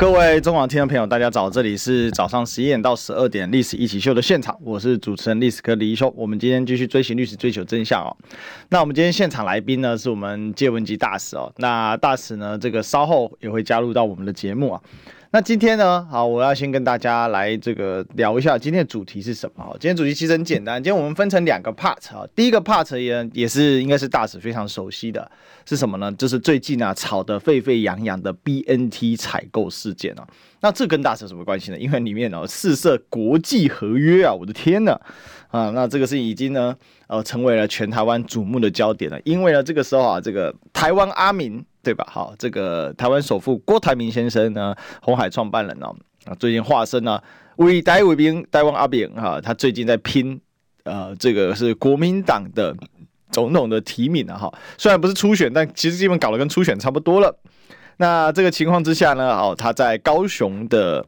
各位中广听众朋友，大家早！这里是早上十一点到十二点《历史一起秀》的现场，我是主持人历史课李一修。我们今天继续追寻历史，追求真相哦。那我们今天现场来宾呢，是我们借文吉大使哦。那大使呢，这个稍后也会加入到我们的节目啊。那今天呢，好，我要先跟大家来这个聊一下今天的主题是什么？今天主题其实很简单，今天我们分成两个 part 啊。第一个 part 也也是应该是大使非常熟悉的，是什么呢？就是最近啊吵得沸沸扬扬的 BNT 采购事件啊。那这跟大使有什么关系呢？因为里面哦事涉国际合约啊，我的天呐啊！那这个是已经呢呃成为了全台湾瞩目的焦点了。因为呢这个时候啊，这个台湾阿明。对吧？好，这个台湾首富郭台铭先生呢，红海创办人呢，啊，最近化身呢，为台为兵，台湾阿扁哈，他最近在拼，呃，这个是国民党的总统的提名啊哈，虽然不是初选，但其实基本搞得跟初选差不多了。那这个情况之下呢，哦，他在高雄的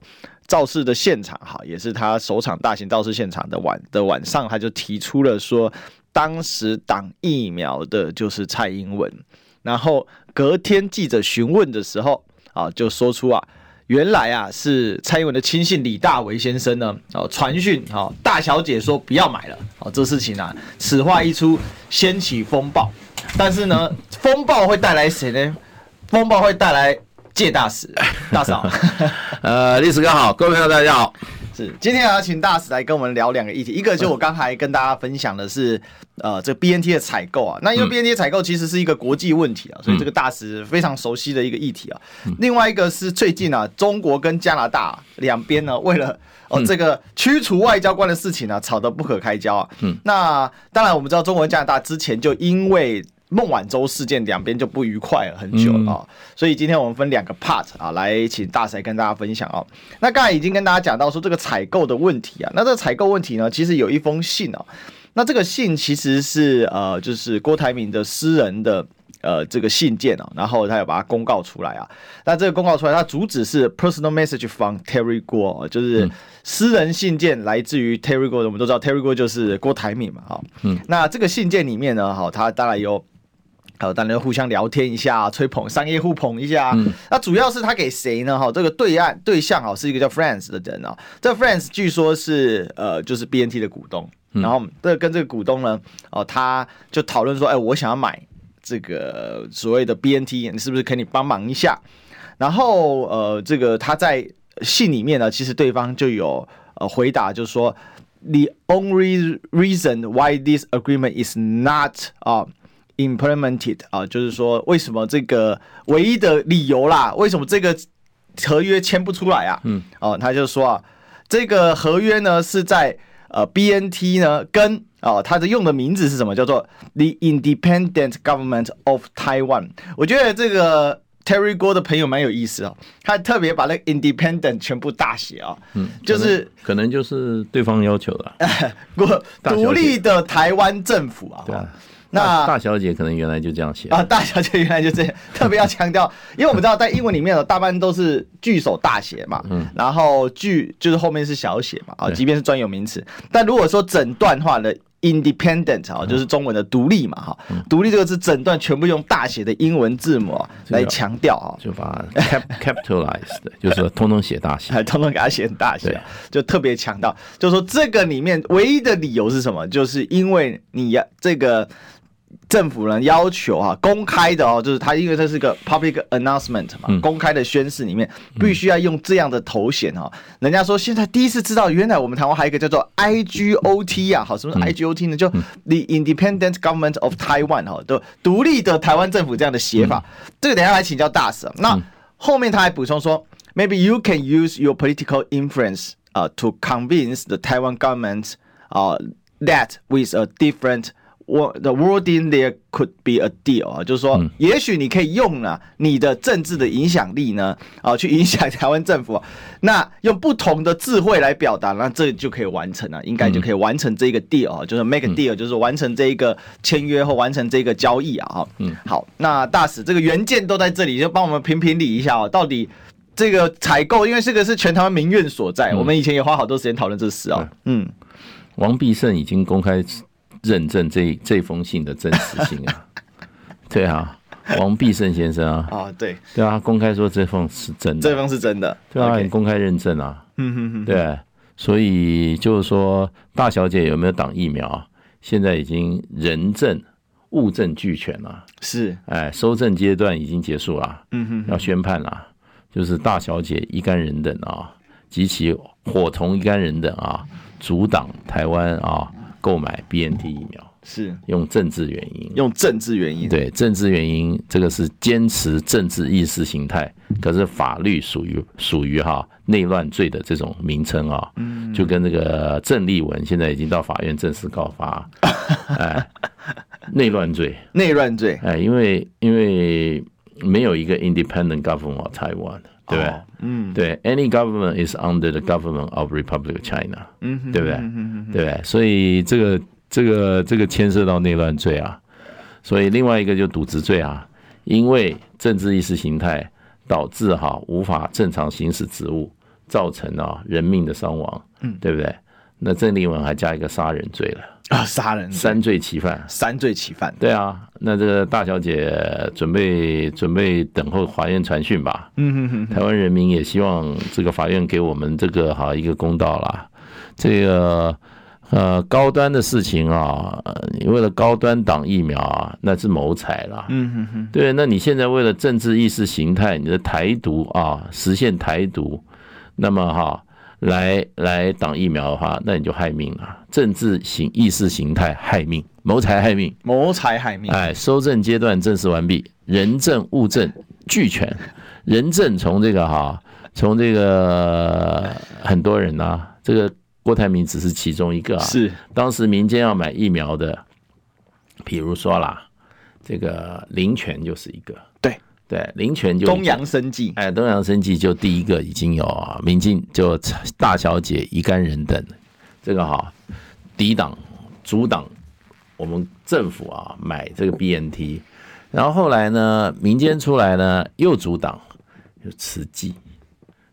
造势的现场哈，也是他首场大型造势现场的晚的晚上，他就提出了说，当时挡疫苗的就是蔡英文。然后隔天记者询问的时候，啊，就说出啊，原来啊是蔡英文的亲信李大为先生呢，哦传讯，哦大小姐说不要买了，哦这事情啊，此话一出，掀起风暴。但是呢，风暴会带来谁呢？风暴会带来介大使大嫂。呃，历史哥好，各位朋友大家好。是，今天要请大使来跟我们聊两个议题，一个就我刚才跟大家分享的是，呃，这个 BNT 的采购啊，那因为 BNT 采购其实是一个国际问题啊，所以这个大使非常熟悉的一个议题啊。另外一个是最近啊，中国跟加拿大两边呢，为了哦这个驱除外交官的事情呢，吵得不可开交啊。嗯，那当然我们知道，中国跟加拿大之前就因为。孟晚舟事件两边就不愉快了很久了啊、哦，所以今天我们分两个 part 啊，来请大使跟大家分享哦。那刚才已经跟大家讲到说这个采购的问题啊，那这个采购问题呢，其实有一封信哦。那这个信其实是呃，就是郭台铭的私人的呃这个信件哦，然后他要把它公告出来啊。那这个公告出来，它主旨是 personal message from Terry Gou，就是私人信件来自于 Terry Gou。我们都知道 Terry Gou 就是郭台铭嘛，哈。嗯。那这个信件里面呢，哈，他当然有。好，当然互相聊天一下，吹捧商业互捧一下。嗯、那主要是他给谁呢？哈，这个对岸对象啊，是一个叫 Friends 的人啊。这个 France 据说是呃，就是 BNT 的股东。然后这跟这个股东呢，哦，他就讨论说，哎，我想要买这个所谓的 BNT，你是不是可以帮忙一下？然后呃，这个他在信里面呢，其实对方就有呃回答，就是说，The only reason why this agreement is not 啊。Implemented 啊，就是说，为什么这个唯一的理由啦？为什么这个合约签不出来啊？嗯，哦，他就说啊，这个合约呢是在呃 BNT 呢跟哦，他的用的名字是什么？叫做 The Independent Government of Taiwan。我觉得这个 Terry Gou 的朋友蛮有意思哦，他特别把那个 Independent 全部大写啊，嗯，就是可能就是对方要求的，独独立的台湾政府啊，对啊。那大小姐可能原来就这样写。啊，大小姐原来就这样，特别要强调，因为我们知道在英文里面呢，大半都是句首大写嘛，嗯，然后句就是后面是小写嘛，啊，即便是专有名词，但如果说整段话的 independent 啊，就是中文的独立嘛，哈，独立这个字整段全部用大写的英文字母来强调啊，就把 capitalized，就是说通通写大写，还 通通给它写大写，就特别强调，就是说这个里面唯一的理由是什么？就是因为你要这个。政府呢要求啊，公开的哦，就是他因为这是个 public announcement 嘛，嗯、公开的宣誓里面必须要用这样的头衔哈。人家说现在第一次知道，原来我们台湾还有一个叫做 IGOT 啊，好，什么是 IGOT 呢？就 The Independent Government of Taiwan 哈，都独立的台湾政府这样的写法。这个等下来请教大使。那后面他还补充说，Maybe you can use your political influence 啊，to convince the Taiwan government 啊，that with a different 我 the world in there could be a deal 啊，就是说，也许你可以用啊你的政治的影响力呢，啊，去影响台湾政府，那用不同的智慧来表达，那这就可以完成了，应该就可以完成这个 deal 啊，就是 make a deal，就是完成这一个签约或完成这个交易啊，哈，嗯，好，那大使这个原件都在这里，就帮我们评评理一下啊，到底这个采购，因为这个是全台湾民怨所在，我们以前也花好多时间讨论这事啊，嗯，王必胜已经公开。认证这这封信的真实性啊，对啊，王必胜先生啊，啊对，对啊，公开说这封是真的，这封是真的，对啊，你公开认证啊，嗯哼哼，对，所以就是说大小姐有没有挡疫苗，现在已经人证物证俱全了，是，哎，收证阶段已经结束了，嗯哼，要宣判了，就是大小姐一干人等啊，及其伙同一干人等啊，阻挡台湾啊。购买 BNT 疫苗是。用政治原因，用政治原因，对政治原因，这个是坚持政治意识形态，可是法律属于属于哈内乱罪的这种名称啊，就跟那个郑丽文现在已经到法院正式告发，哎，内乱罪，内乱罪，哎，因为因为没有一个 independent government of Taiwan。对不对？嗯，对，any government is under the government of Republic of China，嗯，对不对？对不对？所以这个这个这个牵涉到内乱罪啊，所以另外一个就渎职罪啊，因为政治意识形态导致哈无法正常行使职务，造成啊人命的伤亡，嗯，对不对？那郑立文还加一个杀人罪了。啊！杀人三罪齐犯，三罪齐犯。对啊，那这个大小姐准备准备等候法院传讯吧。嗯哼哼。台湾人民也希望这个法院给我们这个哈一个公道啦。这个呃高端的事情啊，你为了高端挡疫苗啊，那是谋财啦。嗯哼哼。对，那你现在为了政治意识形态，你的台独啊，实现台独，那么哈。来来挡疫苗的话，那你就害命啊。政治形意识形态害命，谋财害命，谋财害命。哎，收证阶段正式完毕，人证物证俱全。人证从这个哈，从这个很多人啊，这个郭台铭只是其中一个啊。是当时民间要买疫苗的，比如说啦，这个林权就是一个。对。林权就东洋生计，哎，东洋生计就第一个已经有啊，民进就大小姐一干人等，这个哈抵挡阻挡我们政府啊买这个 BNT，然后后来呢，民间出来呢又阻挡，就慈济，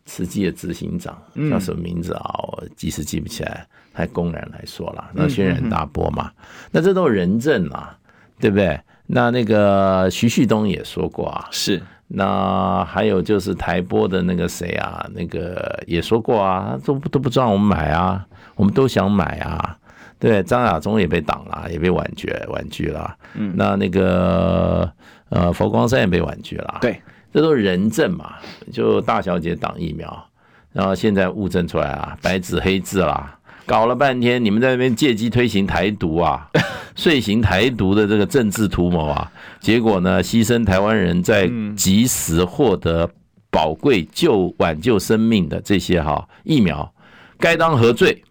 慈济的执行长叫什么名字啊？我即使记不起来，还公然来说了，那轩然大波嘛，那这都是人证啊，对不对？那那个徐旭东也说过啊，是。那还有就是台播的那个谁啊，那个也说过啊，都不都不让我们买啊，我们都想买啊。对，张亚中也被挡了，也被婉绝婉拒了。嗯，那那个呃佛光山也被婉拒了。对，这都是人证嘛，就大小姐挡疫苗，然后现在物证出来啊，白纸黑字啦。搞了半天，你们在那边借机推行台独啊，遂行台独的这个政治图谋啊，结果呢，牺牲台湾人在及时获得宝贵救挽救生命的这些哈疫苗，该当何罪？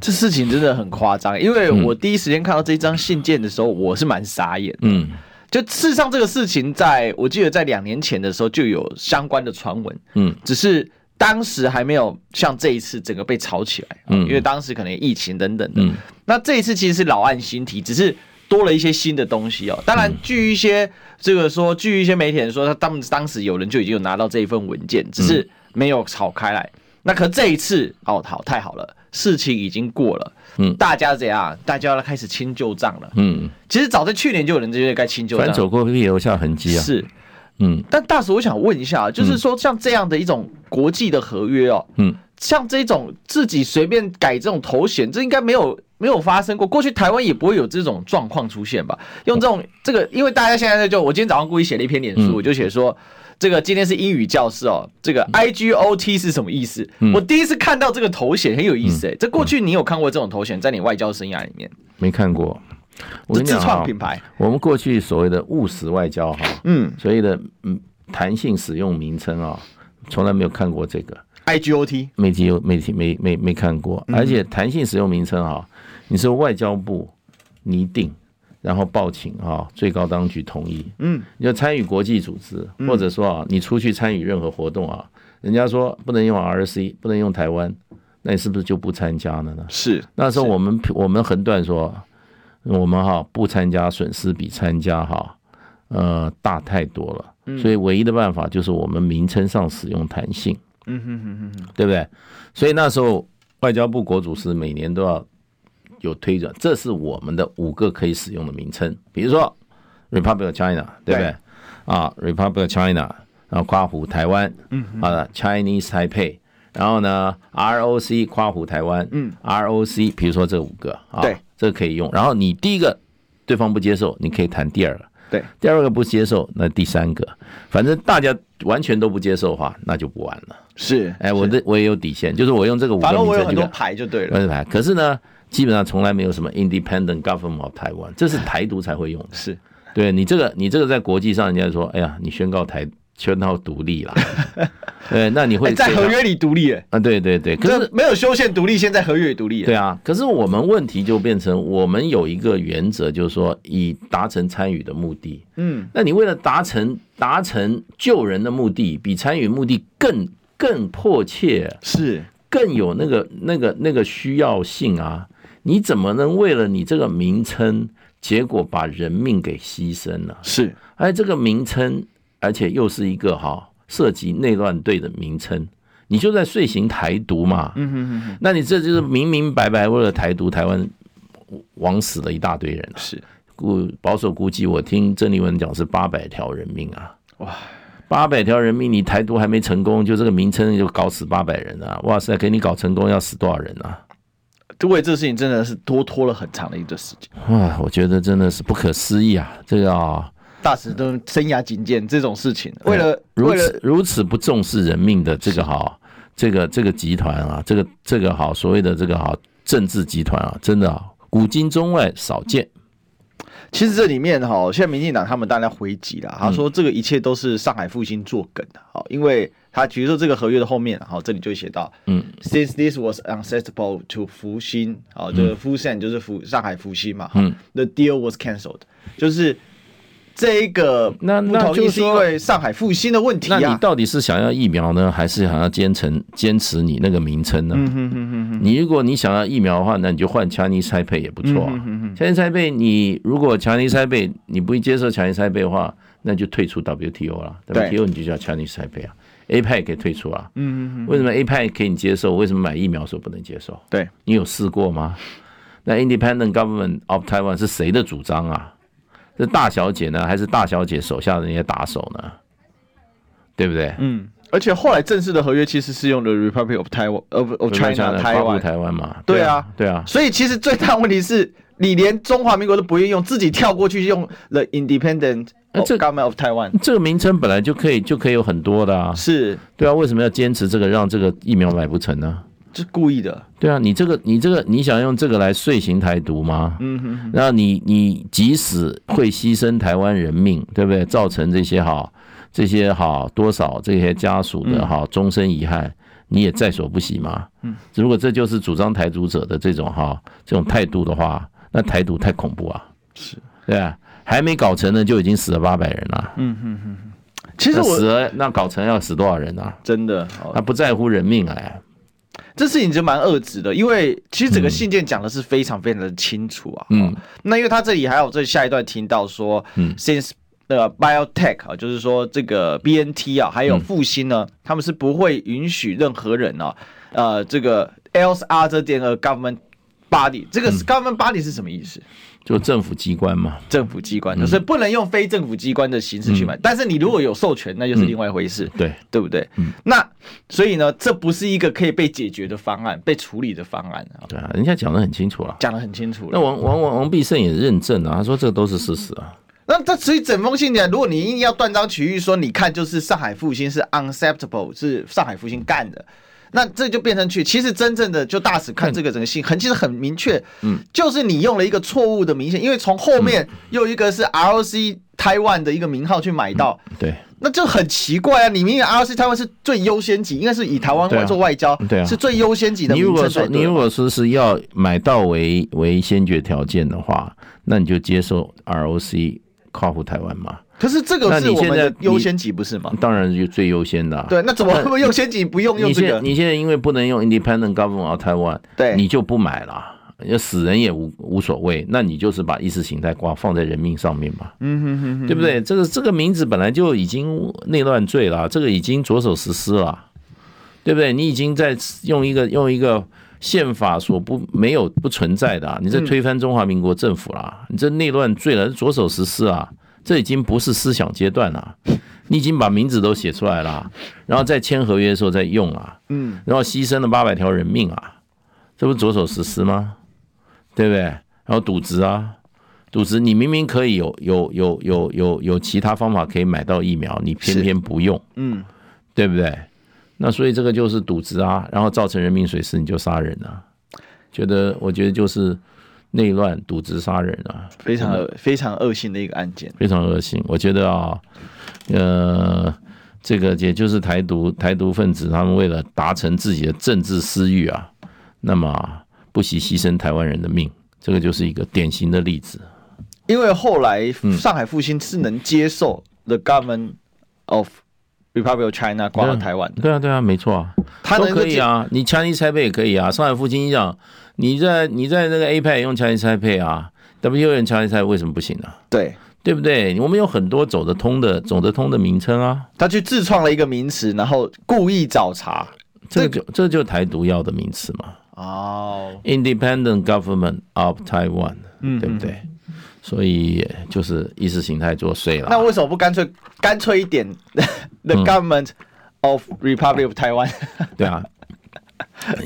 这事情真的很夸张，因为我第一时间看到这张信件的时候，我是蛮傻眼的。嗯，就事实上这个事情，在我记得在两年前的时候就有相关的传闻。嗯，只是。当时还没有像这一次整个被炒起来，嗯，因为当时可能疫情等等的。嗯，那这一次其实是老案新提，只是多了一些新的东西哦。当然，据一些这个说，据一些媒体人说，他当当时有人就已经有拿到这一份文件，只是没有炒开来。那可这一次，哦，好，太好了，事情已经过了。嗯，大家怎样？大家要开始清旧账了。嗯，其实早在去年就有人觉得该清旧账，反走过必留下痕迹啊。是。嗯，但大使，我想问一下，就是说像这样的一种国际的合约哦，嗯，像这种自己随便改这种头衔，这应该没有没有发生过。过去台湾也不会有这种状况出现吧？用这种这个，因为大家现在就我今天早上故意写了一篇脸书，我就写说这个今天是英语教室哦，这个 I G O T 是什么意思？我第一次看到这个头衔很有意思哎，这过去你有看过这种头衔在你外交生涯里面？没看过。我跟你讲我们过去所谓的务实外交哈，嗯，所谓的嗯弹性使用名称啊，从来没有看过这个。I G O T，没机没没没没看过，而且弹性使用名称哈，你说外交部拟定，然后报请啊最高当局同意。嗯，你就参与国际组织，或者说啊，你出去参与任何活动啊，人家说不能用 RC，不能用台湾，那你是不是就不参加了呢？是，那时候我们我们横断说，我们哈不参加损失比参加哈呃大太多了，所以唯一的办法就是我们名称上使用弹性。嗯哼哼哼，对不对？所以那时候外交部国主是每年都要有推转，这是我们的五个可以使用的名称，比如说 Republic of China，对不对？啊，Republic of China，然后括弧台湾，嗯，啊，Chinese Taipei，然后呢，ROC 括弧台湾，嗯，ROC，比如说这五个啊，对，这个可以用。然后你第一个对方不接受，你可以谈第二个。对，第二个不接受，那第三个，反正大家完全都不接受的话，那就不玩了。是，哎，我这我也有底线，就是我用这个五个名称，我有很多牌就对了。牌，可是呢，基本上从来没有什么 Independent Government of Taiwan，这是台独才会用的。是，对你这个，你这个在国际上，人家说，哎呀，你宣告台。宣告独立了，对，那你会在合约里独立？啊，对对对，可是没有修宪独立，现在合约也独立。对啊，可是我们问题就变成，我们有一个原则，就是说以达成参与的目的。嗯，那你为了达成达成救人的目的，比参与目的更更迫切，是更有那个那个那个需要性啊？你怎么能为了你这个名称，结果把人命给牺牲了？是，而这个名称。而且又是一个哈涉及内乱队的名称，你就在遂行台独嘛？嗯哼哼。那你这就是明明白白为了台独，台湾枉死了一大堆人。是，估保守估计，我听郑立文讲是八百条人命啊！哇，八百条人命，你台独还没成功，就这个名称就搞死八百人啊！哇塞，给你搞成功要死多少人啊？就为这个事情真的是多拖了很长的一段时间。哇，我觉得真的是不可思议啊！这个啊。大使都生涯警戒这种事情，为了如此如此不重视人命的这个哈，这个这个集团啊，这个这个好所谓的这个好政治集团啊，真的啊，古今中外少见。其实这里面哈，现在民进党他们当然回击了，他说这个一切都是上海复兴作梗的，好，因为他比如说这个合约的后面，好，这里就写到，嗯，since this was unacceptable to 复兴，好，这个复兴就是复上海复兴嘛，嗯，the deal was cancelled，就是。这一个那那就是因为上海复兴的问题啊。那你到底是想要疫苗呢，还是想要坚持坚持你那个名称呢？你如果你想要疫苗的话，那你就换 Chinese Taipei 也不错啊。Chinese Taipei，你如果 Chinese Taipei 你不接受 Chinese Taipei 的话，那就退出 WTO 了。WTO 你就叫 Chinese Taipei 啊。APEC 可以退出啊。嗯，为什么 APEC 可以接受？为什么买疫苗的时候不能接受？对，你有试过吗？那 Independent Government of Taiwan 是谁的主张啊？是大小姐呢，还是大小姐手下的那些打手呢？对不对？嗯，而且后来正式的合约其实是用的 Republic of Taiwan of of China 台湾台湾嘛。对啊，对啊。所以其实最大问题是你连中华民国都不愿意用，自己跳过去用 The Independent Government of Taiwan 这个名称本来就可以就可以有很多的啊。是对啊，为什么要坚持这个让这个疫苗买不成呢？是故意的，对啊，你这个，你这个，你想用这个来遂行台独吗？嗯哼，然后你，你即使会牺牲台湾人命，对不对？造成这些哈，这些哈多少这些家属的哈终身遗憾，你也在所不惜吗？嗯，如果这就是主张台独者的这种哈这种态度的话，那台独太恐怖啊！是，对啊，还没搞成呢，就已经死了八百人了。嗯哼哼，其实我死了，那搞成要死多少人啊？真的，他不在乎人命哎。这事情就蛮恶质的，因为其实整个信件讲的是非常非常的清楚啊。嗯，那因为他这里还有这下一段听到说，嗯，since 呃 biotech 啊，就是说这个 BNT 啊，还有复兴呢，他们是不会允许任何人呢，呃，这个 else other than a government body，这个 government body 是什么意思？就政府机关嘛，政府机关就是不能用非政府机关的形式去买，但是你如果有授权，那就是另外一回事，对对不对？那所以呢，这不是一个可以被解决的方案，被处理的方案啊。对啊，人家讲的很清楚了，讲的很清楚。那王王王王必胜也认证啊，他说这都是事实啊。那这所以整封信讲，如果你硬要断章取义说，你看就是上海复兴是 unacceptable，是上海复兴干的。那这就变成去，其实真正的就大使看这个整个信很其实很明确，嗯，就是你用了一个错误的明显，因为从后面又一个是 ROC Taiwan 的一个名号去买到，对，那就很奇怪啊！你明明 ROC Taiwan 是最优先级，应该是以台湾来做外交，对啊，是最优先级的。你如果说你如果说是要买到为为先决条件的话，那你就接受 ROC 跨户台湾嘛。可是这个是我们的优先级不是吗？当然是最优先的、啊。对，那怎么会优先级不用用这个？你现你现在因为不能用 Independent Government of Taiwan，对，你就不买了，要死人也无无所谓。那你就是把意识形态挂放在人命上面嘛，嗯哼哼哼，对不对？这个这个名字本来就已经内乱罪了，这个已经着手实施了，对不对？你已经在用一个用一个宪法所不没有不存在的、啊，你在推翻中华民国政府了，你这内乱罪了，着手实施啊。这已经不是思想阶段了，你已经把名字都写出来了，然后在签合约的时候再用啊，嗯，然后牺牲了八百条人命啊，这不是着手实施吗？对不对？然后赌值啊，赌值，你明明可以有有有有有有其他方法可以买到疫苗，你偏偏不用，嗯，对不对？那所以这个就是赌值啊，然后造成人命损失，你就杀人啊，觉得我觉得就是。内乱、渎职、杀人啊，非常非常恶性的一个案件，非常恶性。我觉得啊，呃，这个也就是台独台独分子，他们为了达成自己的政治私欲啊，那么不惜牺牲台湾人的命，这个就是一个典型的例子。因为后来上海复兴是能接受 the government of Republic of China 挂到台湾的，对啊，对啊，没错啊，他都可以啊，你 Chinese Taipei 也可以啊，上海复兴一样。你在你在那个 APEC 用 Chinese Taipei 啊，WTO 用 Chinese Taipei 为什么不行呢？对对不对？我们有很多走得通的走得通的名称啊。他去自创了一个名词，然后故意找茬，这就这就台独要的名词嘛。哦，Independent Government of Taiwan，嗯，对不对？所以就是意识形态作祟了。那为什么不干脆干脆一点？The Government of Republic of Taiwan？对啊，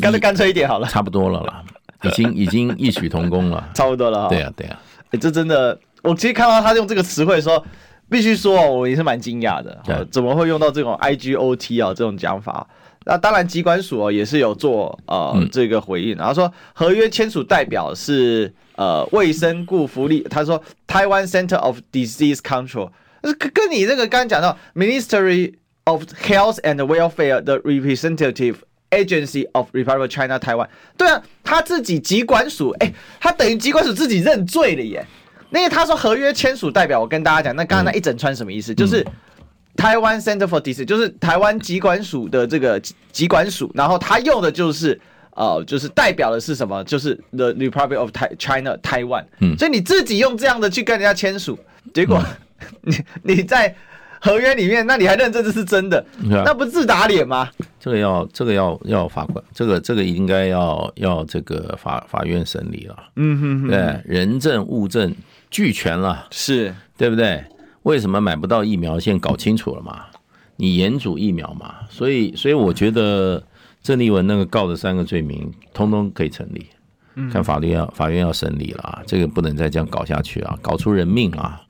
干脆干脆一点好了，差不多了啦。已经 已经异曲同工了，差不多了哈。对呀对呀，哎，这真的，我其实看到他用这个词汇的时候，必须说，我也是蛮惊讶的。怎么会用到这种 I G O T 啊这种讲法？那当然，机关署也是有做呃这个回应，然后说合约签署代表是呃卫生顾福利，他说 Taiwan Center of Disease Control，跟跟你这个刚刚讲到 Ministry of Health and Welfare 的 representative。Agency of Republic of China Taiwan，对啊，他自己疾管署，哎、欸，他等于疾管署自己认罪了耶。那个他说合约签署代表，我跟大家讲，那刚刚那一整串什么意思？嗯、就是台湾 Center for Disease，就是台湾疾管署的这个疾管署，然后他用的就是呃，就是代表的是什么？就是 The Republic of China Taiwan。嗯，所以你自己用这样的去跟人家签署，结果、嗯、你你在。合约里面，那你还认这这是真的？那不自打脸吗？这个要这个要要法官，这个这个应该要要这个法法院审理了。嗯哼哼，对，人证物证俱全了，是对不对？为什么买不到疫苗？先搞清楚了嘛？你严主疫苗嘛？所以所以我觉得郑丽文那个告的三个罪名，通通可以成立。看法律要法院要审理了啊，这个不能再这样搞下去啊，搞出人命啊，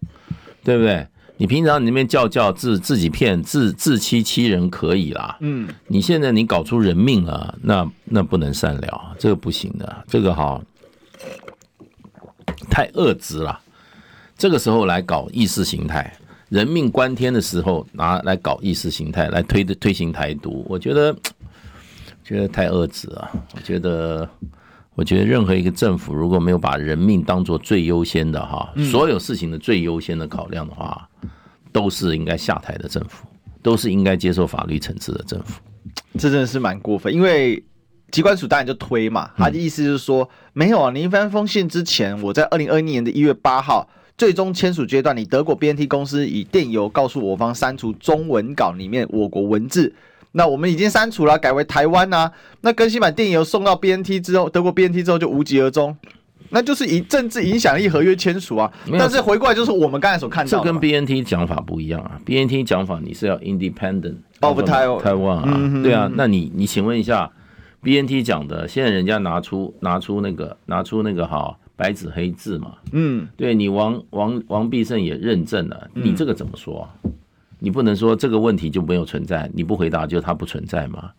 对不对？你平常你那边叫叫自自己骗自自欺欺人可以啦，嗯，你现在你搞出人命了，那那不能善了，这个不行的，这个哈太恶质了。这个时候来搞意识形态，人命关天的时候拿来搞意识形态来推推行台独，我觉得觉得太恶质了，我觉得。我觉得任何一个政府如果没有把人命当做最优先的哈，所有事情的最优先的考量的话，都是应该下台的政府，都是应该接受法律惩治的政府。这真的是蛮过分，因为机关署当然就推嘛，他的意思就是说，没有啊，你发封信之前，我在二零二一年的一月八号最终签署阶段，你德国 BNT 公司以电邮告诉我方删除中文稿里面我国文字。那我们已经删除了，改为台湾呐、那更新版电邮送到 BNT 之后，德国 BNT 之后就无疾而终，那就是以政治影响力合约签署啊。但是回过来就是我们刚才所看到的，这跟 BNT 讲法不一样啊。BNT 讲法你是要 independent of Taiwan 台湾啊，嗯、对啊。那你你请问一下，BNT 讲的，现在人家拿出拿出那个拿出那个哈白纸黑字嘛？嗯，对你王王王必胜也认证了，你这个怎么说啊？你不能说这个问题就没有存在，你不回答就它不存在吗？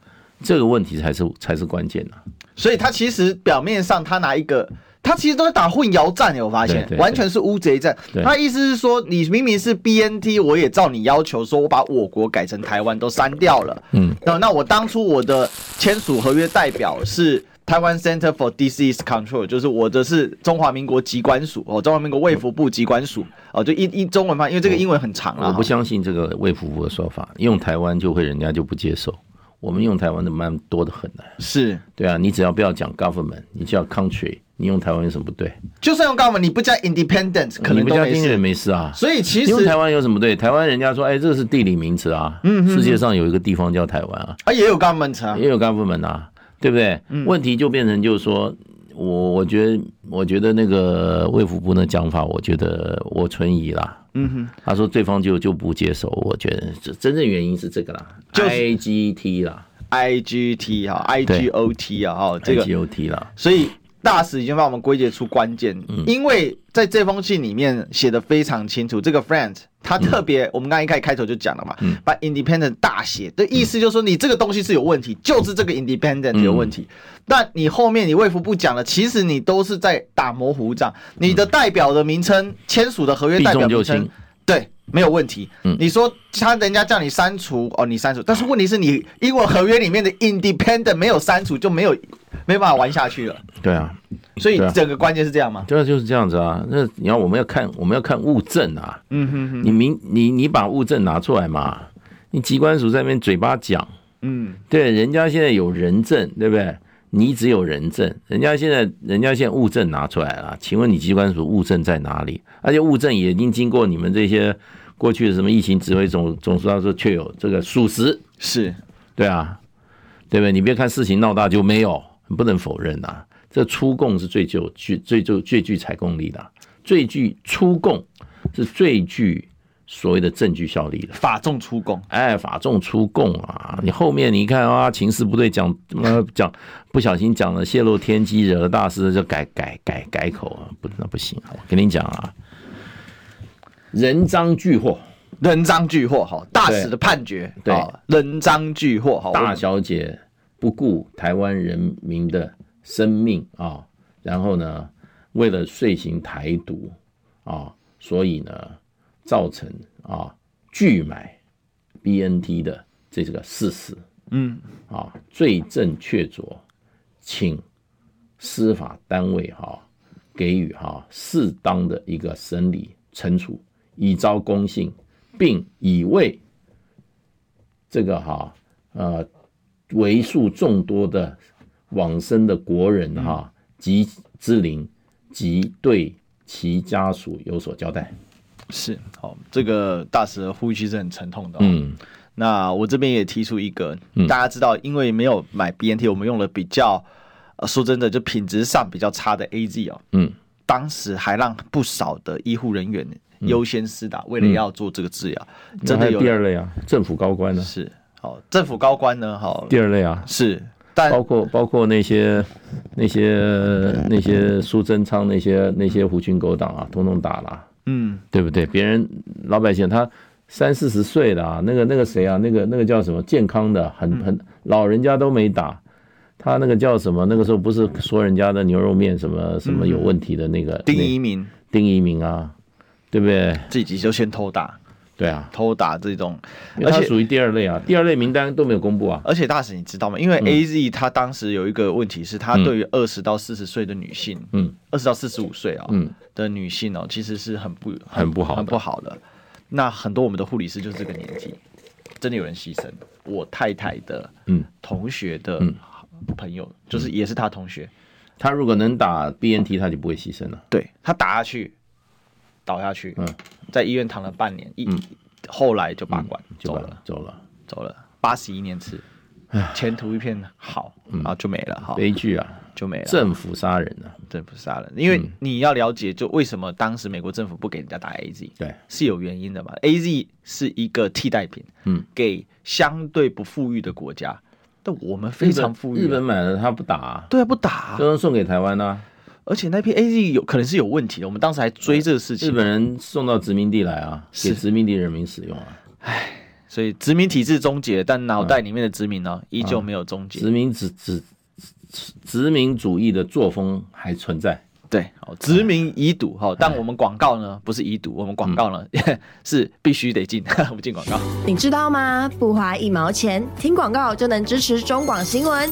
这个问题才是才是关键啊。所以他其实表面上他拿一个。他其实都在打混淆战，有发现完全是乌贼战。他意思是说，你明明是 BNT，我也照你要求，说我把我国改成台湾都删掉了。嗯，那那我当初我的签署合约代表是台湾 Center for Disease Control，就是我的是中华民国疾管署哦，中华民国卫福部疾管署哦，就一一中文翻，因为这个英文很长啊。我不相信这个卫福部的说法，用台湾就会人家就不接受。我们用台湾的蛮多的很呢。是对啊，你只要不要讲 government，你叫 country。你用台湾有什么不对？就算用 government，你不加 independent，可能你不加英语也没事啊。所以其实用台湾有什么对？台湾人家说，哎，这个是地理名词啊。嗯，世界上有一个地方叫台湾啊。啊，也有 government 啊，也有 government 啊，对不对？嗯、问题就变成就是说，我我觉得，我觉得那个卫福部的讲法，我觉得我存疑啦。嗯哼，他说对方就就不接受，我觉得这真正原因是这个啦，就是 IGT 啦，IGT 哈，IGOT 啊，哈，这个 IGOT 啦，所以。大使已经帮我们归结出关键，因为在这封信里面写的非常清楚。这个 friend 他特别，我们刚刚一开开头就讲了嘛，把 independent 大写的意思就是说，你这个东西是有问题，就是这个 independent 有问题。但你后面你卫福部讲了，其实你都是在打模糊仗。你的代表的名称，签署的合约代表名称，对，没有问题。嗯你说他人家叫你删除哦，你删除，但是问题是你英文合约里面的 independent 没有删除就没有。没办法玩下去了。对啊，所以整个关键是这样吗？对啊，就是这样子啊。那你要我们要看我们要看物证啊。嗯哼哼。你明你你把物证拿出来嘛？你机关署在那边嘴巴讲。嗯。对，人家现在有人证，对不对？你只有人证，人家现在人家现在物证拿出来了。请问你机关署物证在哪里？而且物证也已经经过你们这些过去的什么疫情指挥总总署说确有这个属实。是。对啊，对不对？你别看事情闹大就没有。不能否认呐、啊，这出供是最具最最最最具采供力的，最具出供是最具所谓的证据效力的。法中出供，哎，法中出供啊！你后面你看啊，情势不对，讲呃讲不小心讲了泄露天机，惹了大事，就改改改改口啊，不那不行啊！我跟你讲啊，人赃俱获，人赃俱获，好，大使的判决，对，人赃俱获，好，大小姐。不顾台湾人民的生命啊，然后呢，为了遂行台独啊，所以呢，造成啊拒买 BNT 的这个事实，嗯，啊，罪证确凿，请司法单位哈给予哈适当的一个审理惩处，以昭公信，并以为这个哈呃。为数众多的往生的国人哈及之灵，及对其家属有所交代。是，好，这个大使的呼吁其实很沉痛的。嗯，那我这边也提出一个，大家知道，因为没有买 BNT，我们用了比较，呃，说真的，就品质上比较差的 AZ 哦。嗯，当时还让不少的医护人员优先施打，为了要做这个治疗，真的有第二类啊，政府高官呢是。哦，政府高官呢？好，第二类啊，是，但包括包括那些那些那些苏贞昌那些那些狐群狗党啊，通通打了，嗯，对不对？别人老百姓他三四十岁的啊，那个那个谁啊，那个那个叫什么健康的，很很老人家都没打，他那个叫什么？那个时候不是说人家的牛肉面什么什么有问题的那个丁一鸣，丁一鸣啊，对不对？自己就先偷打。对啊，偷打这种，而且属于第二类啊，第二类名单都没有公布啊。而且大使你知道吗？因为 A Z 他当时有一个问题是，他对于二十到四十岁的女性，嗯，二十到四十五岁啊，嗯的女性哦，其实是很不很不好很不好的。那很多我们的护理师就是这个年纪，真的有人牺牲。我太太的嗯同学的朋友，就是也是他同学，他如果能打 B N T，他就不会牺牲了。对，他打下去。倒下去，嗯，在医院躺了半年，一后来就拔管走了，走了，走了，八十一年次，前途一片好，然后就没了，哈，悲剧啊，就没了，政府杀人啊，政府杀人，因为你要了解，就为什么当时美国政府不给人家打 AZ，对，是有原因的嘛，AZ 是一个替代品，嗯，给相对不富裕的国家，但我们非常富裕，日本买了他不打，对啊，不打，就能送给台湾呢。而且那批 AZ 有可能是有问题的，我们当时还追这个事情。日本人送到殖民地来啊，给殖民地人民使用啊。唉，所以殖民体制终结，但脑袋里面的殖民呢、啊，依旧没有终结。殖民殖殖殖民主义的作风还存在。对，殖民已堵哈，但我们广告呢不是已堵，我们广告呢、嗯、是必须得进，不进广告。你知道吗？不花一毛钱，听广告就能支持中广新闻。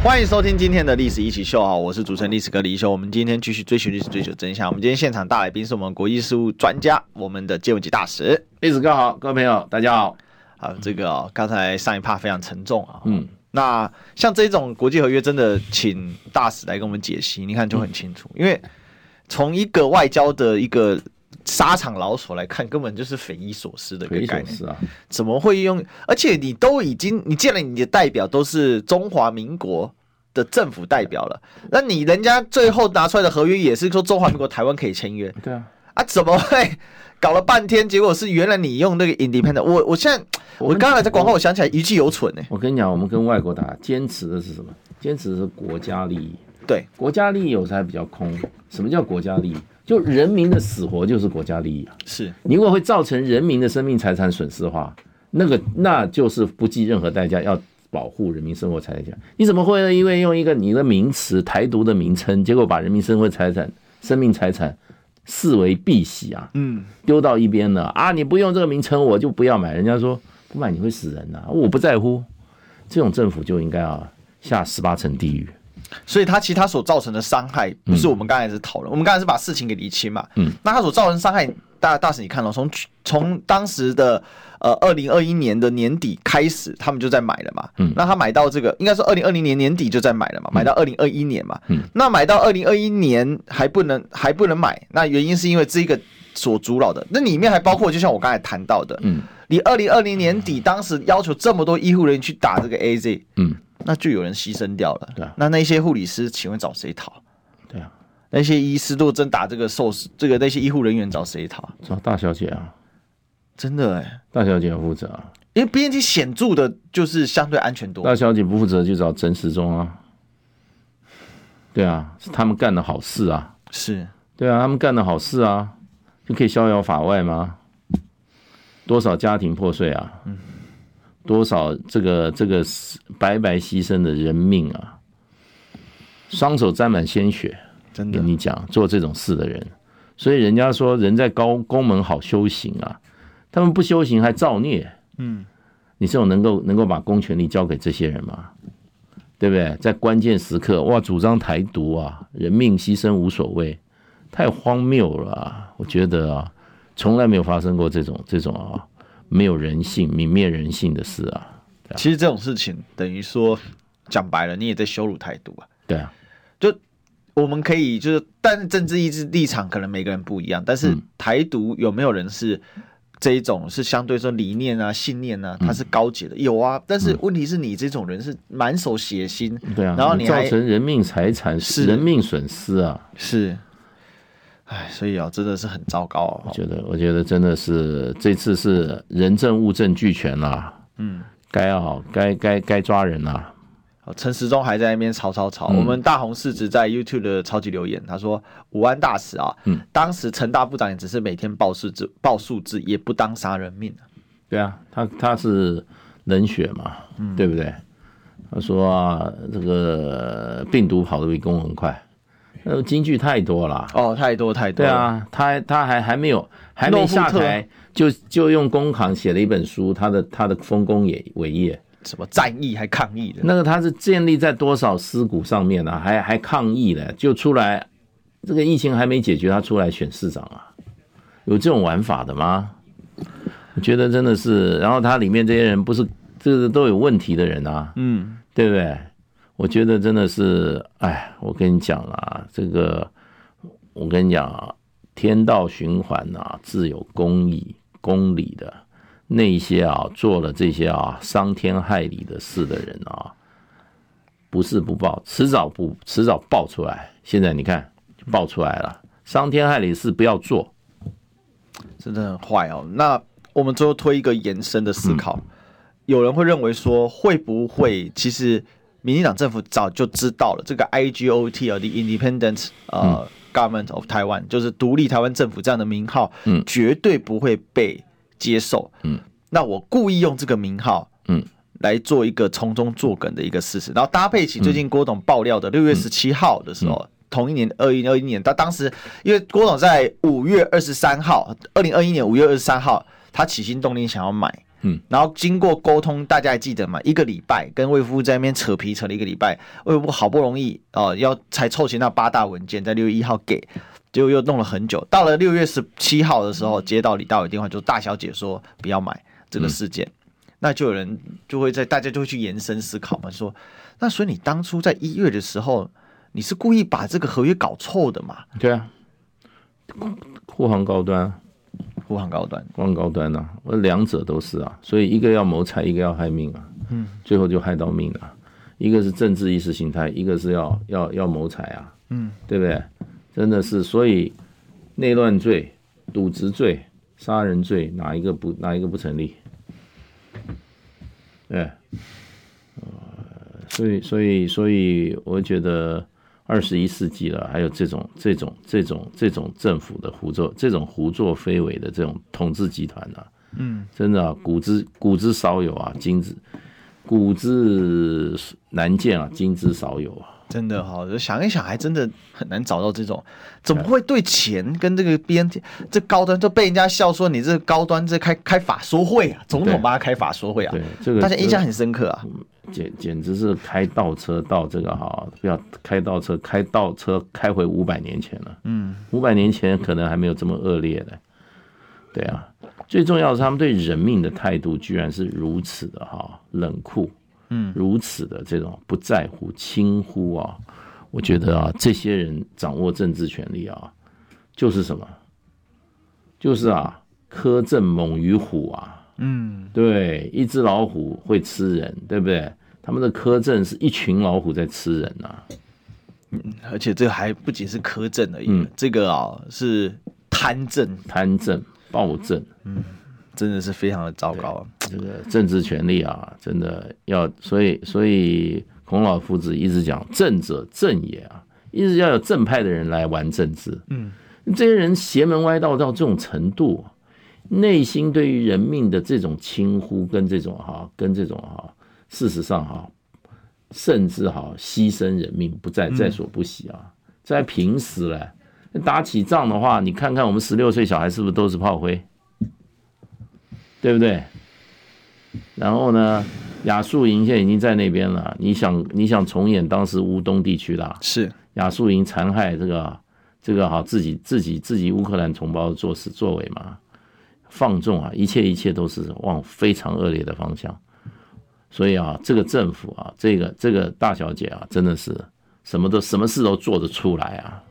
欢迎收听今天的《历史一起秀》啊！我是主持人历史哥李易修。我们今天继续追寻历史，追求真相。我们今天现场大来宾是我们国际事务专家，我们的借文吉大使。历史哥好，各位朋友大家好。啊，这个哦，刚才上一趴非常沉重啊。嗯，那像这种国际合约，真的请大使来给我们解析，你看就很清楚。嗯、因为从一个外交的一个。沙场老手来看，根本就是匪夷所思的一个概念啊！怎么会用？而且你都已经，你见了你的代表都是中华民国的政府代表了，那你人家最后拿出来的合约也是说中华民国台湾可以签约，对啊，啊怎么会搞了半天，结果是原来你用那个 independent？我我现在我刚才在广告，我想起来一句有蠢呢。我跟你讲，我们跟外国打，坚持的是什么？坚持的是国家利益。对，国家利益有时还比较空。什么叫国家利益？就人民的死活就是国家利益啊！是你如果会造成人民的生命财产损失的话，那个那就是不计任何代价要保护人民生活财产。你怎么会呢？因为用一个你的名词台独的名称，结果把人民生活财产、生命财产视为敝屣啊？嗯，丢到一边了啊！你不用这个名称，我就不要买。人家说不买你会死人呐、啊，我不在乎。这种政府就应该啊下十八层地狱。所以他其实他所造成的伤害，不是我们刚才是讨论，我们刚才是把事情给理清嘛。嗯，那他所造成伤害，大大使你看到，从从当时的呃二零二一年的年底开始，他们就在买了嘛。嗯，那他买到这个，应该是二零二零年年底就在买了嘛，买到二零二一年嘛。嗯，那买到二零二一年还不能还不能买，那原因是因为这个所阻挠的，那里面还包括就像我刚才谈到的，嗯，你二零二零年底当时要求这么多医护人员去打这个 AZ，嗯。那就有人牺牲掉了，对啊。那那些护理师，请问找谁讨？对啊。那些医师如果真打这个寿司，这个那些医护人员找谁讨？找大小姐啊，真的哎、欸，大小姐要负责啊。因为 BNT 显著的就是相对安全多。大小姐不负责就找陈时中啊。对啊，是他们干的好事啊。是。对啊，他们干的好事啊，就可以逍遥法外吗？多少家庭破碎啊？嗯。多少这个这个白白牺牲的人命啊，双手沾满鲜血，真的跟你讲做这种事的人，所以人家说人在高宫门好修行啊，他们不修行还造孽，嗯，你这种能够能够把公权力交给这些人吗？对不对？在关键时刻哇，主张台独啊，人命牺牲无所谓，太荒谬了啊！我觉得啊，从来没有发生过这种这种啊。没有人性、泯灭人性的事啊！啊其实这种事情等于说讲白了，你也在羞辱台独啊！对啊，就我们可以就是，但是政治意志立场可能每个人不一样，但是台独有没有人是这一种是相对说理念啊、信念啊，他是高级的？有啊，但是问题是你这种人是满手血腥，对啊，然后你造成人命财产是人命损失啊，是。哎，所以啊，真的是很糟糕哦！我觉得，我觉得真的是这次是人证物证俱全啦。嗯，该啊，该该该抓人啦。陈时中还在那边吵吵吵。我们大红市值在 YouTube 的超级留言，他说：“武安大使啊，嗯，当时陈大部长也只是每天报数字，报数字，也不当杀人命。”对啊，他他是冷血嘛，嗯，对不对？他说啊，这个病毒跑得比公文快。呃，金句太多了哦，太多太多。对啊，他他还还没有还没下台，就就用公行写了一本书，他的他的丰功伟伟业，什么战役还抗议的？那个他是建立在多少尸骨上面呢？啊？还还抗议了，就出来，这个疫情还没解决，他出来选市长啊？有这种玩法的吗？我觉得真的是，然后他里面这些人不是这个都有问题的人啊，嗯，对不对？我觉得真的是，哎，我跟你讲啊，这个，我跟你讲啊，天道循环啊，自有公义、公理的，那些啊做了这些啊伤天害理的事的人啊，不是不报，迟早不迟早爆出来。现在你看，爆出来了，伤天害理的事不要做，真的很坏哦。那我们最后推一个延伸的思考，嗯、有人会认为说，会不会其实民进党政府早就知道了这个 IGOT 啊，The Independent 呃、uh, Government of Taiwan，就是独立台湾政府这样的名号，嗯，绝对不会被接受，嗯。那我故意用这个名号，嗯，来做一个从中作梗的一个事实，然后搭配起最近郭董爆料的六月十七号的时候，嗯、同一年二零二一年，他当时因为郭董在五月二十三号，二零二一年五月二十三号，他起心动念想要买，嗯，然后经过沟通，大家还记得吗？一个礼拜跟卫福部在那边扯皮扯了一个礼拜，卫福部好不容易哦、呃、要才凑齐那八大文件，在六月一号给，结果又弄了很久，到了六月十七号的时候，接到李大伟电话，就大小姐说不要买。这个事件，嗯、那就有人就会在大家就会去延伸思考嘛，说那所以你当初在一月的时候，你是故意把这个合约搞臭的嘛？对啊，护航高端，护航高端，护航高端呐、啊，我两者都是啊，所以一个要谋财，一个要害命啊，嗯，最后就害到命了，一个是政治意识形态，一个是要要要谋财啊，嗯，对不对？真的是，所以内乱罪、渎职罪。杀人罪哪一个不哪一个不成立？对，呃，所以所以所以，我觉得二十一世纪了，还有这种这种这种这种政府的胡作，这种胡作非为的这种统治集团啊，嗯，真的啊，古之古之少有啊，今之古之难见啊，今之少有啊。真的哈，就想一想，还真的很难找到这种，怎么会对钱跟这个 BNT 这高端都被人家笑说你这高端这开开法说会啊，总统帮他开法说会啊，对，这个大家印象很深刻啊，简简直是开倒车到这个哈，不要开倒车，开倒车开回五百年前了，嗯，五百年前可能还没有这么恶劣的，对啊，最重要的是他们对人命的态度居然是如此的哈冷酷。嗯，如此的这种不在乎、轻忽啊，我觉得啊，这些人掌握政治权力啊，就是什么？就是啊，苛政猛于虎啊。嗯，对，一只老虎会吃人，对不对？他们的苛政是一群老虎在吃人呐。嗯，而且这个还不仅是苛政而已，嗯，这个啊是贪政、贪政、暴政。嗯。真的是非常的糟糕啊！这个政治权力啊，真的要，所以所以孔老夫子一直讲政者正也啊，一直要有正派的人来玩政治。嗯，这些人邪门歪道到这种程度，内心对于人命的这种轻忽跟这种哈，跟这种哈，事实上哈，甚至哈牺牲人命不在在所不惜啊，在平时嘞，打起仗的话，你看看我们十六岁小孩是不是都是炮灰？对不对？然后呢，亚速营现在已经在那边了。你想，你想重演当时乌东地区的，是亚速营残害这个这个哈自己自己自己乌克兰同胞的作死作为嘛？放纵啊，一切一切都是往非常恶劣的方向。所以啊，这个政府啊，这个这个大小姐啊，真的是什么都什么事都做得出来啊。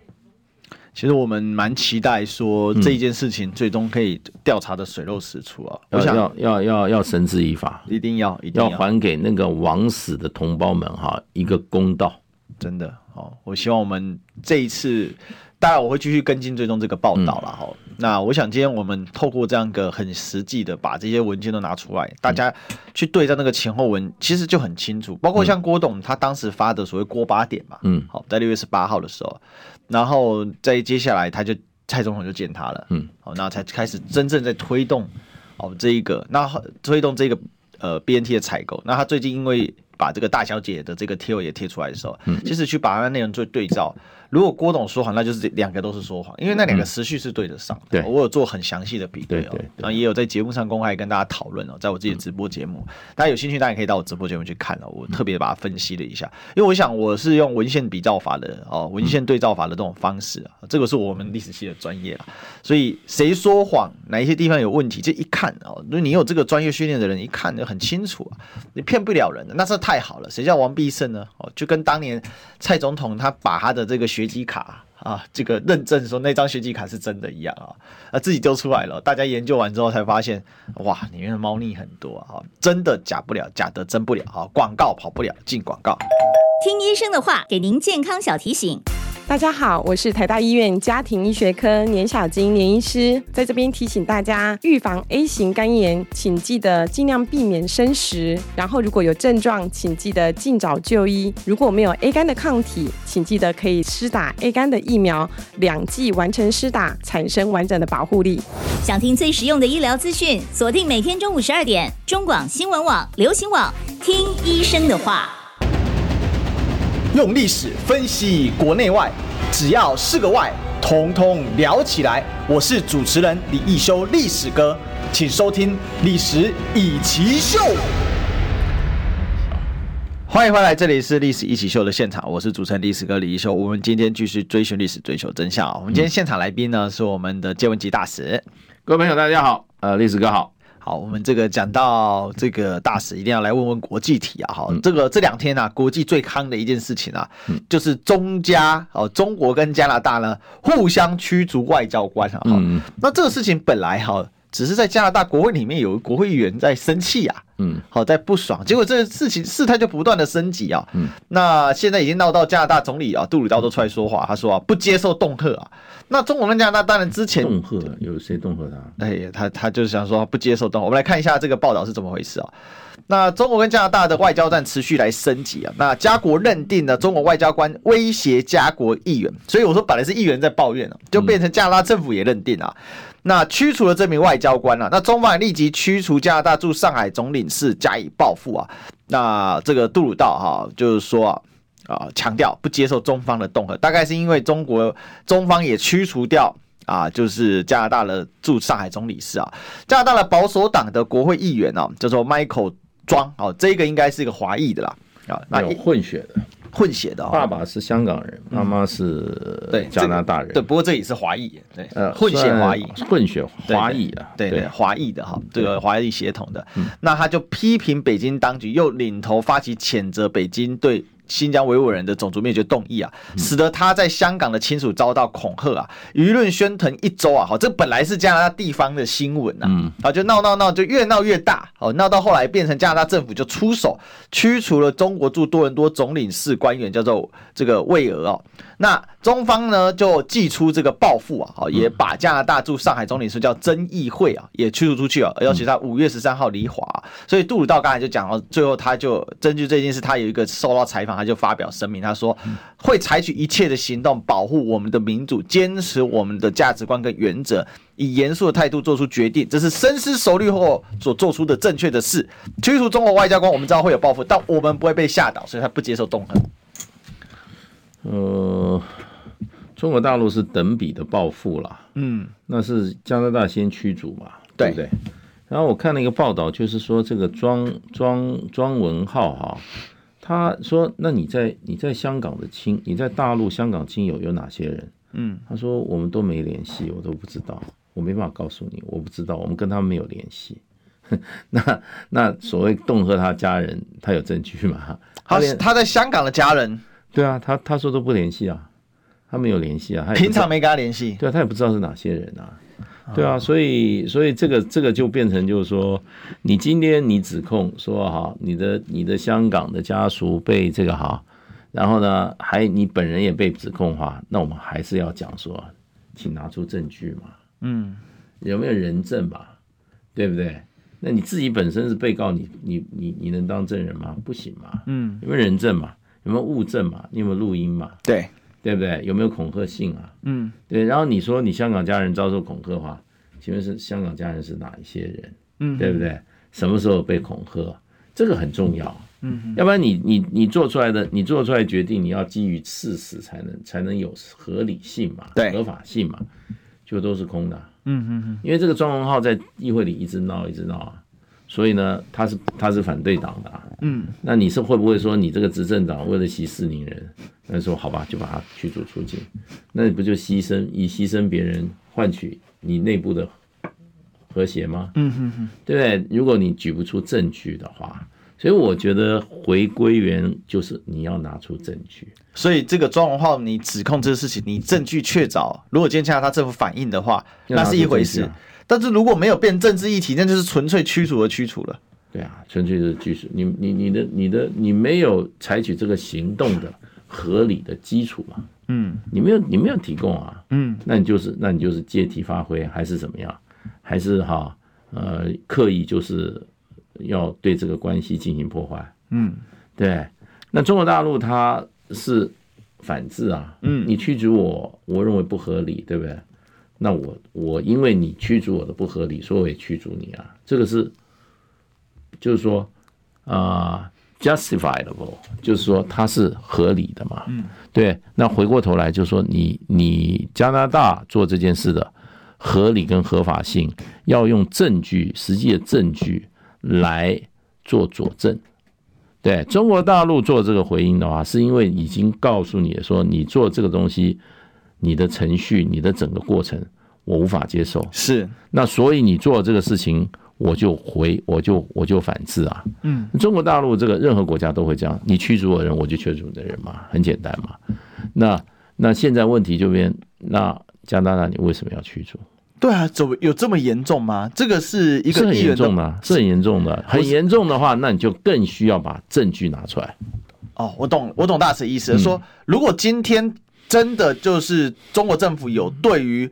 其实我们蛮期待说这一件事情最终可以调查的水落石出啊！我想要要要要绳之以法，一定要一定要还给那个枉死的同胞们哈一个公道。真的哦，我希望我们这一次，当然我会继续跟进追踪这个报道了哈。那我想今天我们透过这样一个很实际的把这些文件都拿出来，大家去对照那个前后文，其实就很清楚。包括像郭董他当时发的所谓郭八点嘛，嗯，好，在六月十八号的时候。然后在接下来，他就蔡总统就见他了，嗯，好，那才开始真正在推动哦这一个，那推动这个呃 BNT 的采购。那他最近因为把这个大小姐的这个贴文也贴出来的时候，嗯，其实去把他的内容做对照。如果郭董说谎，那就是两个都是说谎，因为那两个时序是对得上的。对，我有做很详细的比对哦，然后也有在节目上公开跟大家讨论哦，在我自己的直播节目，大家有兴趣，大家可以到我直播节目去看哦。我特别把它分析了一下，因为我想我是用文献比照法的哦，文献对照法的这种方式啊，这个是我们历史系的专业了。所以谁说谎，哪一些地方有问题，这一看哦，如果你有这个专业训练的人，一看就很清楚啊，你骗不了人的，那是太好了。谁叫王必胜呢？哦，就跟当年蔡总统他把他的这个学籍卡。啊，这个认证说那张学籍卡是真的一样啊，啊自己丢出来了，大家研究完之后才发现，哇，里面的猫腻很多啊，真的假不了，假的真不了啊，广告跑不了，进广告。听医生的话，给您健康小提醒。大家好，我是台大医院家庭医学科年小金年医师，在这边提醒大家，预防 A 型肝炎，请记得尽量避免生食，然后如果有症状，请记得尽早就医。如果没有 A 肝的抗体，请记得可以施打 A 肝的疫苗，两剂完成施打，产生完整的保护力。想听最实用的医疗资讯，锁定每天中午十二点，中广新闻网、流行网，听医生的话。用历史分析国内外，只要是个“外”，统统聊起来。我是主持人李一修，历史哥，请收听《历史以奇秀》。欢迎回来，这里是《历史一起秀》的现场，我是主持人历史哥李一修。我们今天继续追寻历史，追求真相。我们今天现场来宾呢，是我们的介文汲大使。各位朋友，大家好，呃，历史哥好。好，我们这个讲到这个大使，一定要来问问国际题啊！哈，这个这两天啊，国际最夯的一件事情啊，就是中加哦，中国跟加拿大呢互相驱逐外交官啊。嗯，那这个事情本来哈，只是在加拿大国会里面有国会议员在生气啊，嗯，好在不爽，结果这个事情事态就不断的升级啊。嗯，那现在已经闹到加拿大总理啊杜鲁道都出来说话，他说啊不接受恫吓啊。那中国跟加拿大当然之前恫吓有谁恫吓他？哎，他他就是想说不接受恫吓。我们来看一下这个报道是怎么回事啊？那中国跟加拿大的外交战持续来升级啊。那加国认定呢中国外交官威胁加国议员，所以我说本来是议员在抱怨啊，就变成加拿大政府也认定啊。那驱除了这名外交官啊，那中方也立即驱除加拿大驻上海总领是加以报复啊。那这个杜鲁道哈，就是说啊。啊，强调不接受中方的恫吓，大概是因为中国中方也驱除掉啊，就是加拿大的驻上海总理事啊，加拿大的保守党的国会议员啊，叫做 Michael 庄哦，这个应该是一个华裔的啦啊，那有混血的，混血的，爸爸是香港人，妈妈是对加拿大人，对，不过这也是华裔，对，呃，混血华裔，混血华裔啊，对对，华裔的哈，这个华裔血统的，那他就批评北京当局，又领头发起谴责北京对。新疆维吾尔人的种族灭绝动议啊，使得他在香港的亲属遭到恐吓啊，舆论喧腾一周啊，好，这本来是加拿大地方的新闻啊，好，就闹闹闹，就越闹越大，哦，闹到后来变成加拿大政府就出手驱除了中国驻多伦多总领事官员，叫做这个魏俄哦。那中方呢就祭出这个报复啊，好，也把加拿大驻上海总领事叫曾义会啊也驱逐出去啊，而且他五月十三号离华，所以杜鲁道刚才就讲到最后，他就根据这件事，他有一个受到采访，他就发表声明，他说会采取一切的行动保护我们的民主，坚持我们的价值观跟原则，以严肃的态度做出决定，这是深思熟虑后所做出的正确的事。驱除中国外交官，我们知道会有报复，但我们不会被吓倒，所以他不接受恫吓。呃，中国大陆是等比的暴富啦，嗯，那是加拿大先驱逐嘛，对不对？然后我看了一个报道，就是说这个庄庄庄文浩哈，他说，那你在你在香港的亲，你在大陆香港亲友有哪些人？嗯，他说我们都没联系，我都不知道，我没办法告诉你，我不知道，我们跟他们没有联系。那那所谓恫吓他家人，他有证据吗？他他在香港的家人。对啊，他他说都不联系啊，他没有联系啊，他平常没跟他联系。对啊，他也不知道是哪些人啊。对啊，所以所以这个这个就变成就是说，你今天你指控说哈，你的你的香港的家属被这个哈，然后呢还你本人也被指控的话，那我们还是要讲说，请拿出证据嘛，嗯，有没有人证吧，对不对？那你自己本身是被告，你你你你能当证人吗？不行嘛，嗯，有没有人证嘛？有没有物证嘛？你有没有录音嘛？对，对不对？有没有恐吓信啊？嗯，对。然后你说你香港家人遭受恐吓的话，请问是香港家人是哪一些人？嗯，对不对？什么时候被恐吓？这个很重要。嗯，要不然你你你做出来的你做出来的决定，你要基于事实才能才能有合理性嘛？对，合法性嘛？就都是空的。嗯嗯嗯。因为这个庄文浩在议会里一直闹一直闹啊。所以呢，他是他是反对党的，嗯，那你是会不会说你这个执政党为了息事宁人，那说好吧，就把他驱逐出境，那你不就牺牲以牺牲别人换取你内部的和谐吗？嗯哼哼，对不对？如果你举不出证据的话，所以我觉得回归原就是你要拿出证据。所以这个庄文浩，你指控这个事情，你证据确凿，如果今天加拿大政府反应的话，那是一回事。但是如果没有变政治议题，那就是纯粹驱除和驱除了。对啊，纯粹是驱除。你你你的你的你没有采取这个行动的合理的基础嘛？嗯，你没有你没有提供啊？嗯，那你就是那你就是借题发挥，还是怎么样？还是哈呃刻意就是要对这个关系进行破坏？嗯，对。那中国大陆它是反制啊？嗯，你驱逐我，我认为不合理，对不对？那我我因为你驱逐我的不合理，所以我也驱逐你啊，这个是就是说啊、uh, justifiable，就是说它是合理的嘛。嗯，对。那回过头来就是说你你加拿大做这件事的合理跟合法性，要用证据，实际的证据来做佐证。对，中国大陆做这个回应的话，是因为已经告诉你说你做这个东西。你的程序，你的整个过程，我无法接受。是，那所以你做这个事情，我就回，我就我就反制啊。嗯，中国大陆这个任何国家都会这样，你驱逐我的人，我就驱逐你的人嘛，很简单嘛。那那现在问题就变，那加拿大你为什么要驱逐？对啊，怎么有这么严重吗？这个是一个很严重的，是很严重的，很严重的话，那你就更需要把证据拿出来。哦，我懂，我懂大使意思，嗯、说如果今天。真的就是中国政府有对于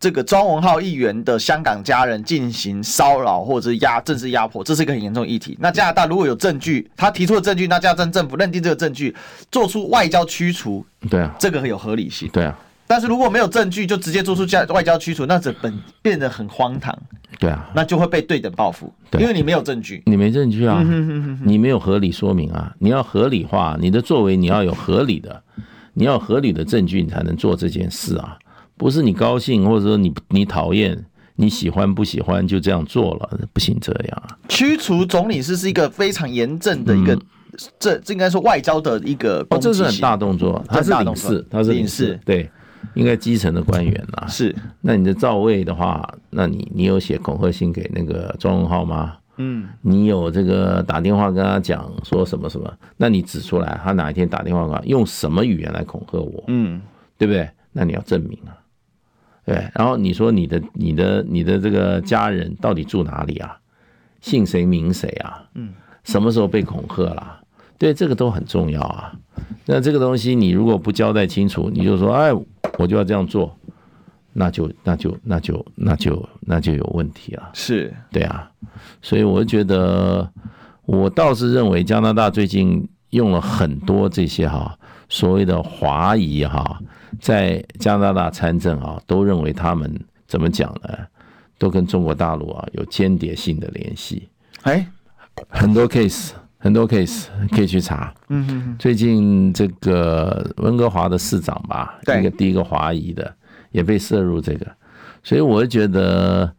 这个庄文浩议员的香港家人进行骚扰或者是压政治压迫，这是一个很严重的议题。那加拿大如果有证据，他提出的证据，那加拿大政府认定这个证据，做出外交驱除，对啊，这个很有合理性，对啊。但是如果没有证据，就直接做出加外交驱除，那这本变得很荒唐，对啊，那就会被对等报复，因为你没有证据，你没证据啊，你没有合理说明啊，你要合理化你的作为，你要有合理的。你要合理的证据，你才能做这件事啊！不是你高兴，或者说你你讨厌，你喜欢不喜欢就这样做了，不行这样啊！驱除总理事是一个非常严正的一个，这这应该说外交的一个，哦，这是很大动作，他是领事，他是领事，对，应该基层的官员呐。是，那你的赵薇的话，那你你有写恐吓信给那个庄文浩吗？嗯，你有这个打电话跟他讲说什么什么？那你指出来，他哪一天打电话给他，用什么语言来恐吓我？嗯，对不对？那你要证明啊，对。然后你说你的、你的、你的这个家人到底住哪里啊？姓谁名谁啊？嗯，什么时候被恐吓了？对，这个都很重要啊。那这个东西你如果不交代清楚，你就说哎，我就要这样做。那就那就那就那就那就有问题了，是对啊，所以我觉得，我倒是认为加拿大最近用了很多这些哈所谓的华裔哈，在加拿大参政啊，都认为他们怎么讲呢？都跟中国大陆啊有间谍性的联系。哎，很多 case 很多 case 可以去查。嗯哼，最近这个温哥华的市长吧，一个第一个华裔的。也被摄入这个，所以我觉得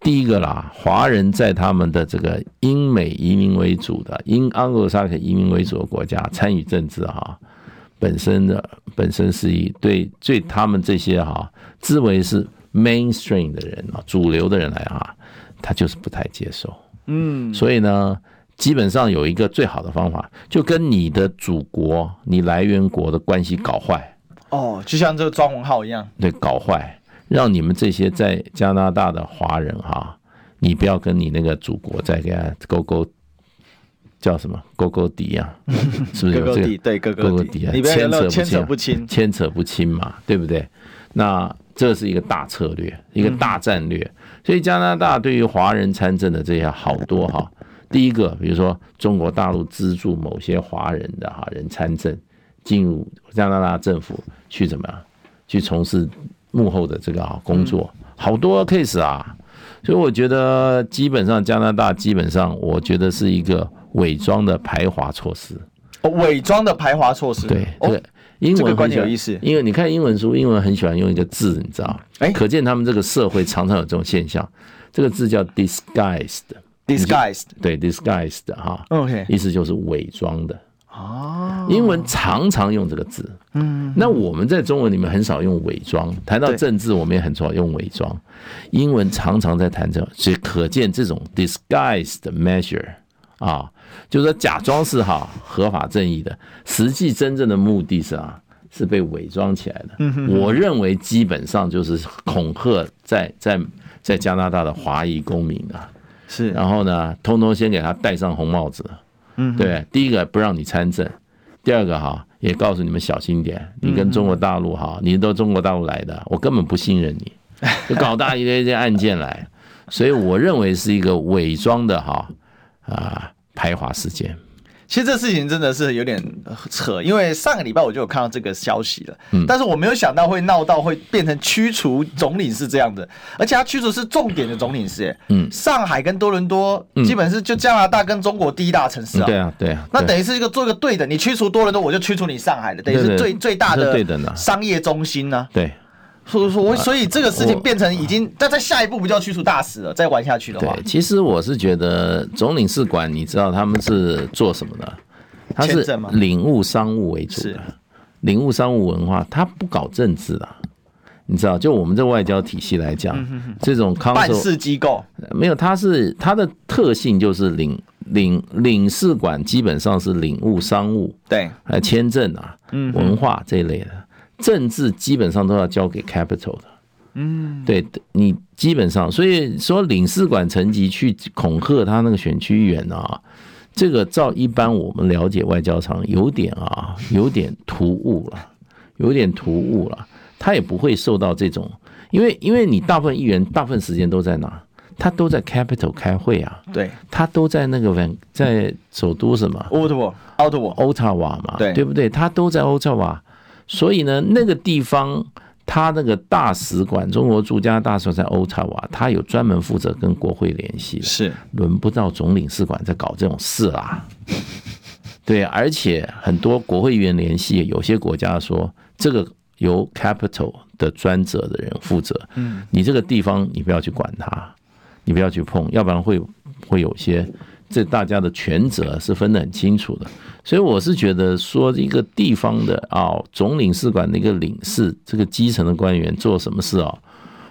第一个啦，华人在他们的这个英美移民为主的英安格萨克移民为主的国家参与政治哈，本身的本身是一对对他们这些哈自为是 mainstream 的人啊，主流的人来啊，他就是不太接受。嗯，所以呢，基本上有一个最好的方法，就跟你的祖国、你来源国的关系搞坏。哦，就像这个庄文浩一样，对，搞坏，让你们这些在加拿大的华人哈，你不要跟你那个祖国再给他勾勾，叫什么勾勾底啊？是不是有这个？对，勾勾底啊，牵扯不清，牵扯不清嘛，对不对？那这是一个大策略，一个大战略。所以加拿大对于华人参政的这些好多哈，第一个，比如说中国大陆资助某些华人的哈人参政。进入加拿大政府去怎么样？去从事幕后的这个啊工作，好多 case 啊，所以我觉得基本上加拿大基本上，我觉得是一个伪装的排华措施。哦，伪装的排华措施。对对，英文很有意思，因为你看英文书，英文很喜欢用一个字，你知道？哎，可见他们这个社会常常有这种现象。这个字叫 disguised，disguised，对，disguised 哈，OK，意思就是伪装的。哦，英文常常用这个字，嗯，那我们在中文里面很少用伪装。谈到政治，我们也很少用伪装。英文常常在谈这，所以可见这种 disguised measure 啊，就是说假装是哈合法正义的，实际真正的目的是啊是被伪装起来的。我认为基本上就是恐吓在在在加拿大的华裔公民啊，是，然后呢，通通先给他戴上红帽子，嗯，对，第一个不让你参政，第二个哈也告诉你们小心点，你跟中国大陆哈，你都中国大陆来的，我根本不信任你，就搞大一堆一堆案件来，所以我认为是一个伪装的哈。啊，排华事件，其实这事情真的是有点扯，因为上个礼拜我就有看到这个消息了，嗯，但是我没有想到会闹到会变成驱除总领事这样的，而且他驱除是重点的总领事，嗯，上海跟多伦多基本是就加拿大跟中国第一大城市啊，对啊，对啊，那等于是一个做一个对的，你驱除多伦多，我就驱除你上海的，等于是最最大的商业中心呢，对。所以说，所以这个事情变成已经，但在下一步不就要驱除大使了？再玩下去的话，对，其实我是觉得总领事馆，你知道他们是做什么的？他是领务商务为主的，领务商务文化，他不搞政治啊。你知道，就我们这外交体系来讲，这种办事机构没有，它是它的特性就是领领领事馆基本上是领务商务，对，还签证啊，嗯文化这一类的。政治基本上都要交给 capital 的，嗯，对，你基本上，所以说领事馆层级去恐吓他那个选区议员啊，这个照一般我们了解外交场有点啊，有点突兀了，有点突兀了。他也不会受到这种，因为因为你大部分议员大部分时间都在哪？他都在 capital 开会啊，对，他都在那个在首都什么？Ottawa，Ottawa，Ottawa 嘛，对，对不对？他都在 Ottawa。所以呢，那个地方，他那个大使馆，中国驻加拿大使馆在渥太华，他有专门负责跟国会联系，是。轮不到总领事馆在搞这种事啦。对，而且很多国会议员联系，有些国家说这个由 capital 的专责的人负责，嗯，你这个地方你不要去管它，你不要去碰，要不然会会有些这大家的权责是分得很清楚的。所以我是觉得说一个地方的啊，总领事馆的一个领事，这个基层的官员做什么事啊？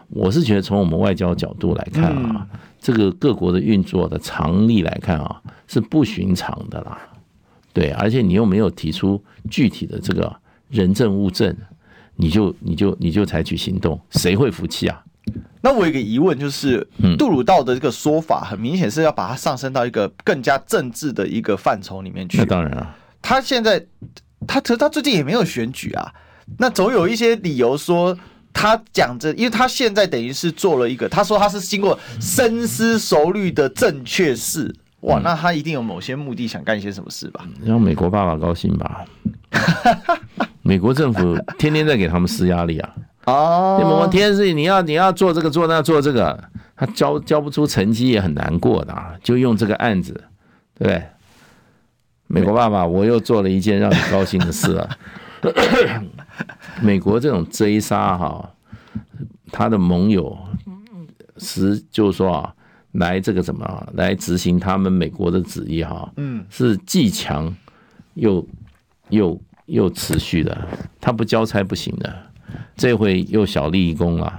我是觉得从我们外交角度来看啊，这个各国的运作的常例来看啊，是不寻常的啦。对，而且你又没有提出具体的这个人证物证，你就你就你就采取行动，谁会服气啊？那我有一个疑问，就是杜鲁道的这个说法，很明显是要把它上升到一个更加政治的一个范畴里面去。那当然啊，他现在他其实他最近也没有选举啊，那总有一些理由说他讲着，因为他现在等于是做了一个，他说他是经过深思熟虑的正确事。哇，那他一定有某些目的，想干一些什么事吧？让美国爸爸高兴吧？美国政府天天在给他们施压力啊。哦，你某天是你要你要做这个做那做这个，他交交不出成绩也很难过的啊，就用这个案子，对不对？美国爸爸，我又做了一件让你高兴的事啊。美国这种追杀哈，他的盟友实就是说啊，来这个什么来执行他们美国的旨意哈，嗯，是既强又又又持续的，他不交差不行的。这回又小立一功了，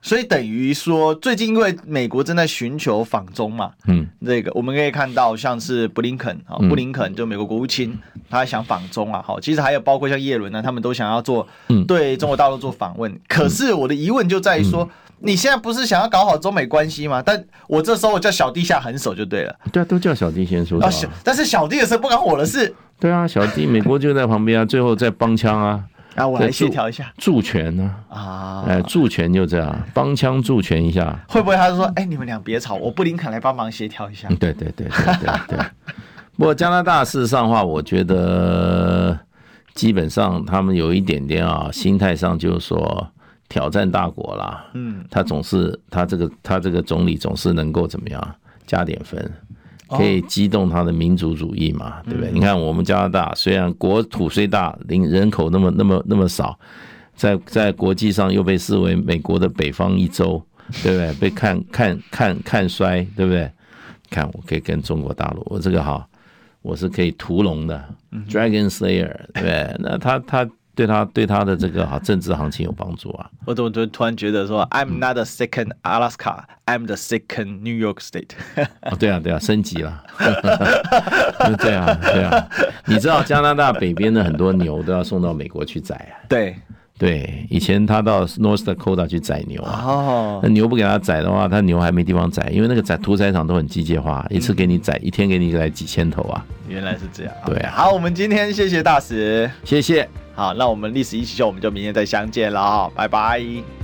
所以等于说，最近因为美国正在寻求访中嘛，嗯，这个我们可以看到，像是布林肯啊，布林肯就美国国务卿，他想访中啊，好，其实还有包括像叶伦呢，他们都想要做对中国大陆做访问。可是我的疑问就在于说，你现在不是想要搞好中美关系吗？但我这时候我叫小弟下狠手就对了，对啊，都叫小弟先说。啊，但是小弟的事不干我的事，对啊，小弟美国就在旁边啊，最后在帮腔啊。啊，我来协调一下助权呢啊，哎，助权就这样帮腔助权一下，会不会他就说，哎，你们俩别吵，我布林肯来帮忙协调一下。对对对对对对。不过加拿大事实上的话，我觉得基本上他们有一点点啊，心态上就是说挑战大国啦。嗯，他总是他这个他这个总理总是能够怎么样加点分。可以激动他的民族主义嘛，对不对？你看我们加拿大虽然国土虽大，人人口那么那么那么少，在在国际上又被视为美国的北方一州，对不对？被看看看看衰，对不对？看我可以跟中国大陆，我这个哈，我是可以屠龙的，Dragon Slayer，对不对？那他他对他对他的这个 哈政治行情有帮助啊。我怎么突突然觉得说，I'm not the second Alaska，I'm the second New York State。哦，对啊，对啊，升级了。对啊，对啊，你知道加拿大北边的很多牛都要送到美国去宰啊？对。对，以前他到 North Dakota 去宰牛啊，哦，那牛不给他宰的话，他牛还没地方宰，因为那个宰屠宰场都很机械化，一次给你宰，一天给你来几千头啊。原来是这样。对啊，好，我们今天谢谢大使，谢谢。好，那我们历史一起秀，我们就明天再相见了，拜拜。